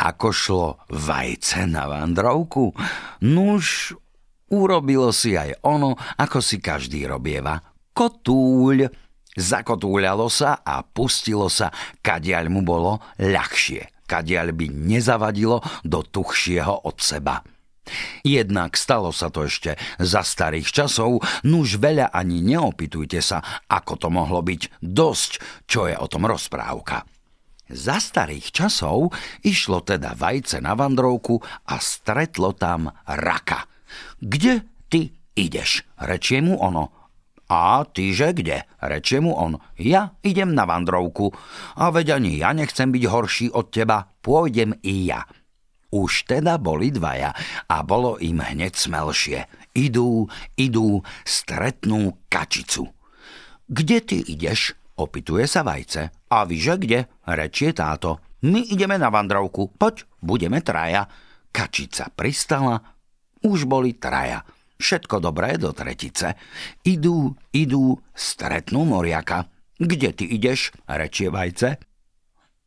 Ako šlo vajce na vandrovku? Nuž, urobilo si aj ono, ako si každý robieva. Kotúľ. Zakotúľalo sa a pustilo sa, kadiaľ mu bolo ľahšie, kadiaľ by nezavadilo do tuchšieho od seba. Jednak stalo sa to ešte za starých časov, nuž veľa ani neopitujte sa, ako to mohlo byť dosť, čo je o tom rozprávka. Za starých časov išlo teda vajce na vandrovku a stretlo tam raka. Kde ty ideš? Rečie mu ono. A tyže kde? Rečie mu on. Ja idem na vandrovku. A veď ani ja nechcem byť horší od teba, pôjdem i ja. Už teda boli dvaja a bolo im hneď smelšie. Idú, idú, stretnú kačicu. Kde ty ideš? Opituje sa vajce. A vyže kde? Rečie táto. My ideme na vandrovku. Poď, budeme traja. Kačica pristala. Už boli traja. Všetko dobré do tretice. Idú, idú, stretnú moriaka. Kde ty ideš? Rečie vajce.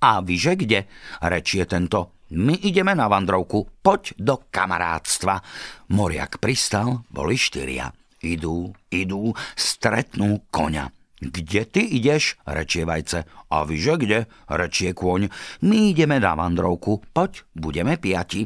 A vyže kde? Rečie tento. My ideme na vandrovku, poď do kamarátstva. Moriak pristal, boli štyria. Idú, idú, stretnú koňa. Kde ty ideš? rečie vajce. A vyže kde? rečie kôň. My ideme na vandrovku, poď, budeme piati.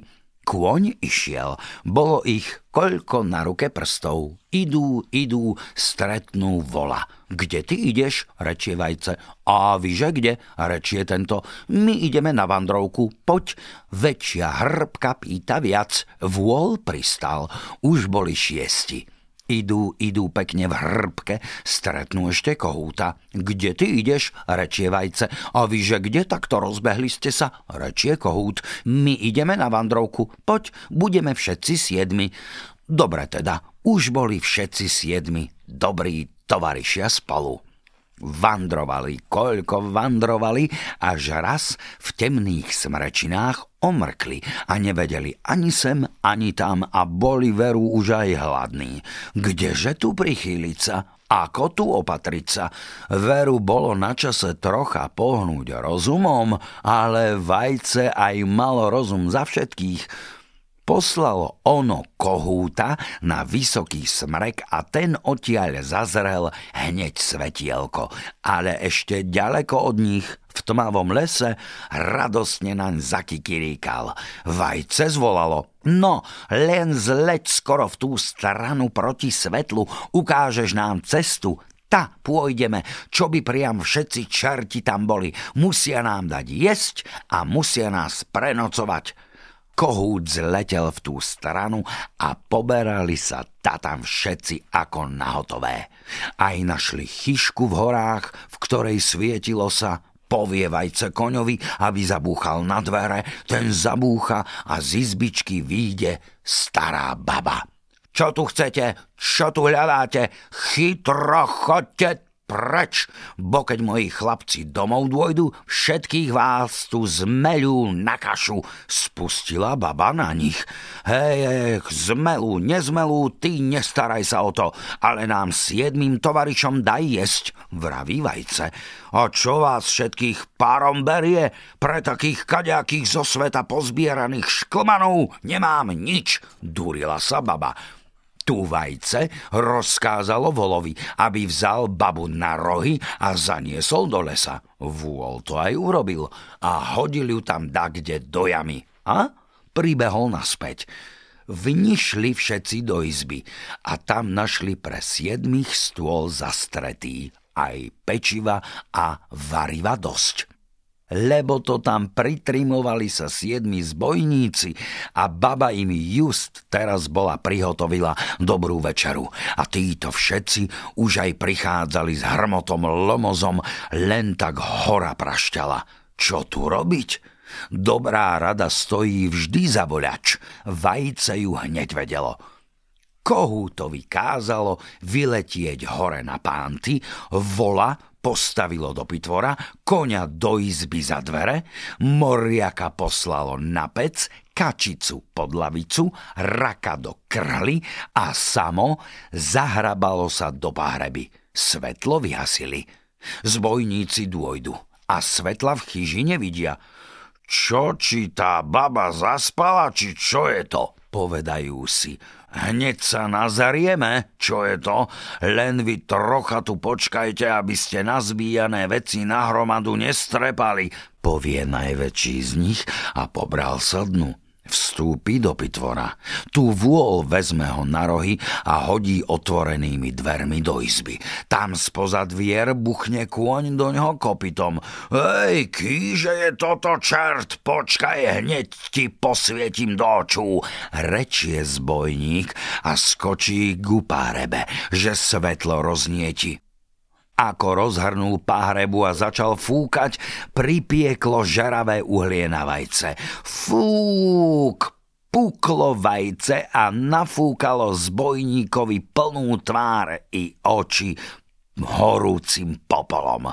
Kôň išiel. Bolo ich koľko na ruke prstov. Idú, idú, stretnú vola. Kde ty ideš? rečie vajce. A vyže kde? rečie tento. My ideme na vandrovku. Poď. Väčšia hrbka pýta viac. Vôl pristal. Už boli šiesti. Idú, idú pekne v hrbke, stretnú ešte kohúta. Kde ty ideš? rečie vajce. A vy, že kde takto rozbehli ste sa? rečie kohút. My ideme na vandrovku. Poď, budeme všetci siedmi. Dobre teda, už boli všetci siedmi. Dobrí tovarišia spolu. Vandrovali, koľko vandrovali, až raz v temných smrečinách omrkli a nevedeli ani sem, ani tam a boli veru už aj hladní. Kdeže tu prichýliť sa? Ako tu opatriť sa? Veru bolo na čase trocha pohnúť rozumom, ale vajce aj malo rozum za všetkých poslalo ono kohúta na vysoký smrek a ten odtiaľ zazrel hneď svetielko. Ale ešte ďaleko od nich, v tmavom lese, radosne naň zakikiríkal. Vajce zvolalo. No, len zleď skoro v tú stranu proti svetlu, ukážeš nám cestu, ta pôjdeme, čo by priam všetci čerti tam boli. Musia nám dať jesť a musia nás prenocovať. Kohút zletel v tú stranu a poberali sa tam všetci ako nahotové. Aj našli chyšku v horách, v ktorej svietilo sa Povievajce koňovi, aby zabúchal na dvere, ten zabúcha a z izbičky výjde stará baba. Čo tu chcete? Čo tu hľadáte? Chytro chodte preč, bo keď moji chlapci domov dôjdu, všetkých vás tu zmelú na kašu, spustila baba na nich. Hej, hej, zmelú, nezmelú, ty nestaraj sa o to, ale nám siedmým tovarišom daj jesť, vraví vajce. A čo vás všetkých párom berie? Pre takých kaďakých zo sveta pozbieraných šklmanov nemám nič, durila sa baba tu vajce, rozkázalo volovi, aby vzal babu na rohy a zaniesol do lesa. Vôl to aj urobil a hodil ju tam dakde do jamy. A pribehol naspäť. Vnišli všetci do izby a tam našli pre siedmých stôl zastretý aj pečiva a variva dosť. Lebo to tam pritrimovali sa siedmi zbojníci a baba im just teraz bola prihotovila dobrú večeru. A títo všetci už aj prichádzali s hrmotom lomozom, len tak hora prašťala. Čo tu robiť? Dobrá rada stojí vždy za voľač. Vajce ju hneď vedelo. Kohútovi kázalo vyletieť hore na pánty, vola postavilo do pitvora, koňa do izby za dvere, moriaka poslalo na pec, kačicu pod lavicu, raka do krhly a samo zahrabalo sa do pahreby. Svetlo vyhasili. Zbojníci dôjdu a svetla v chyži nevidia. Čo, či tá baba zaspala, či čo je to? Povedajú si. Hneď sa nazarieme, čo je to, len vy trocha tu počkajte, aby ste nazbíjané veci na hromadu nestrepali, povie najväčší z nich a pobral sa dnu. Vstúpi do pitvora. Tu vôľ vezme ho na rohy a hodí otvorenými dvermi do izby. Tam spoza dvier buchne kôň do ňoho kopitom. Hej, kýže je toto čert, počkaj, hneď ti posvietím do očú. Rečie zbojník a skočí k upárebe, že svetlo roznieti. Ako rozhrnul pahrebu a začal fúkať, pripieklo žeravé uhlie na vajce. Fúk! Puklo vajce a nafúkalo zbojníkovi plnú tvár i oči horúcim popolom.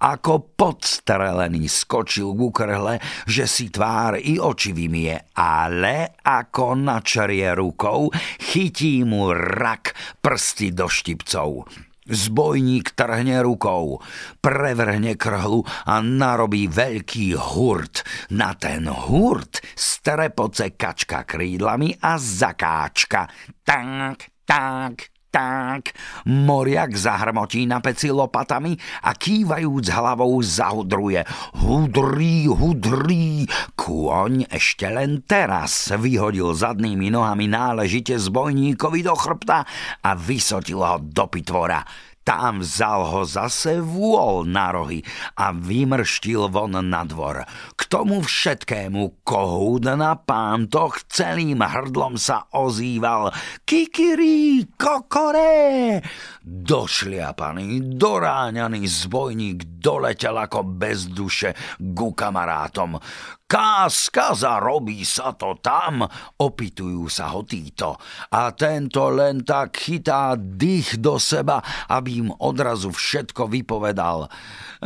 Ako podstrelený skočil k ukrhle, že si tvár i oči vymie, ale ako načrie rukou, chytí mu rak prsty do štipcov. Zbojník trhne rukou, prevrhne krhlu a narobí veľký hurt. Na ten hurt strepoce kačka krídlami a zakáčka. Tak, tak, tak. Moriak zahrmotí na peci lopatami a kývajúc hlavou zahudruje. Hudrí, hudrí. Kôň ešte len teraz vyhodil zadnými nohami náležite zbojníkovi do chrbta a vysotil ho do pitvora. Tam vzal ho zase vôľ na rohy a vymrštil von na dvor. K tomu všetkému kohúd na pántoch celým hrdlom sa ozýval Kikiri, kokore! Došliapaný, doráňaný zbojník doletel ako bez duše ku kamarátom. Káskaza, robí sa to tam, opitujú sa ho títo. A tento len tak chytá dých do seba, aby im odrazu všetko vypovedal.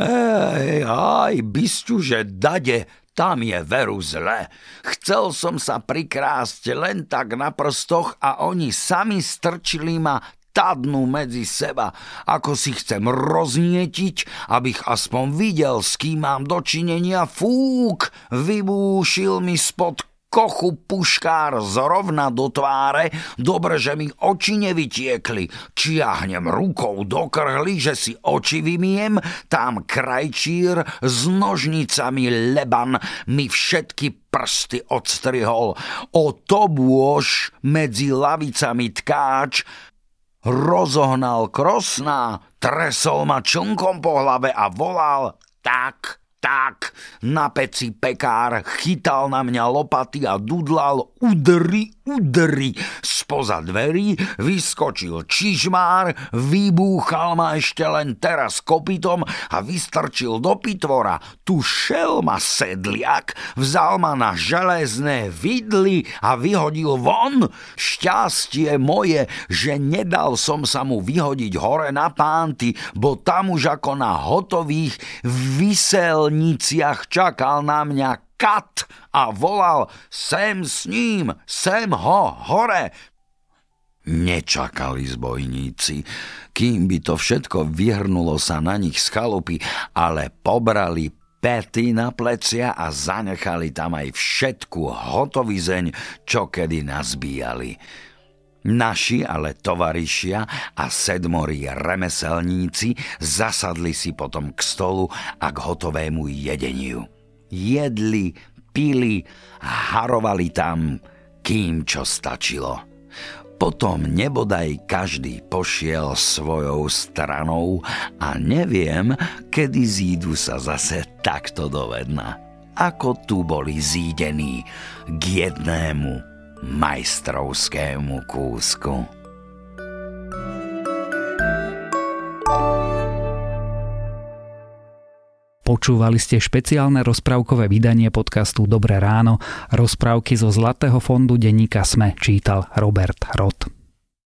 Ej, aj, bysťu, že dade, tam je veru zle. Chcel som sa prikrásť len tak na prstoch a oni sami strčili ma tadnú medzi seba, ako si chcem roznietiť, abych aspoň videl, s kým mám dočinenia. Fúk, vybúšil mi spod kochu puškár zrovna do tváre, dobre, že mi oči nevytiekli. Čiahnem rukou do krhly, že si oči vymiem, tam krajčír s nožnicami leban mi všetky prsty odstrihol. O to bôž medzi lavicami tkáč rozohnal krosná, tresol ma člnkom po hlave a volal tak, tak. Na peci pekár chytal na mňa lopaty a dudlal udri, udri. Spoza dverí vyskočil čižmár, vybúchal ma ešte len teraz kopytom a vystrčil do pitvora. Tu šel ma sedliak, vzal ma na železné vidly a vyhodil von. Šťastie moje, že nedal som sa mu vyhodiť hore na pánty, bo tam už ako na hotových vyselniciach čakal na mňa kat a volal sem s ním, sem ho, hore. Nečakali zbojníci, kým by to všetko vyhrnulo sa na nich z chalupy, ale pobrali pety na plecia a zanechali tam aj všetku hotovizeň, čo kedy nazbíjali. Naši ale tovarišia a sedmorí remeselníci zasadli si potom k stolu a k hotovému jedeniu jedli, pili harovali tam, kým čo stačilo. Potom nebodaj každý pošiel svojou stranou a neviem, kedy zídu sa zase takto dovedná. Ako tu boli zídení k jednému majstrovskému kúsku. Počúvali ste špeciálne rozprávkové vydanie podcastu Dobré ráno. Rozprávky zo Zlatého fondu denníka Sme čítal Robert Roth.